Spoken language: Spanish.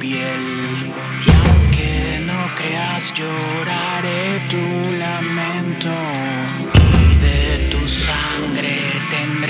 piel. Y aunque no creas, lloraré tu lamento. Y de tu sangre tendré.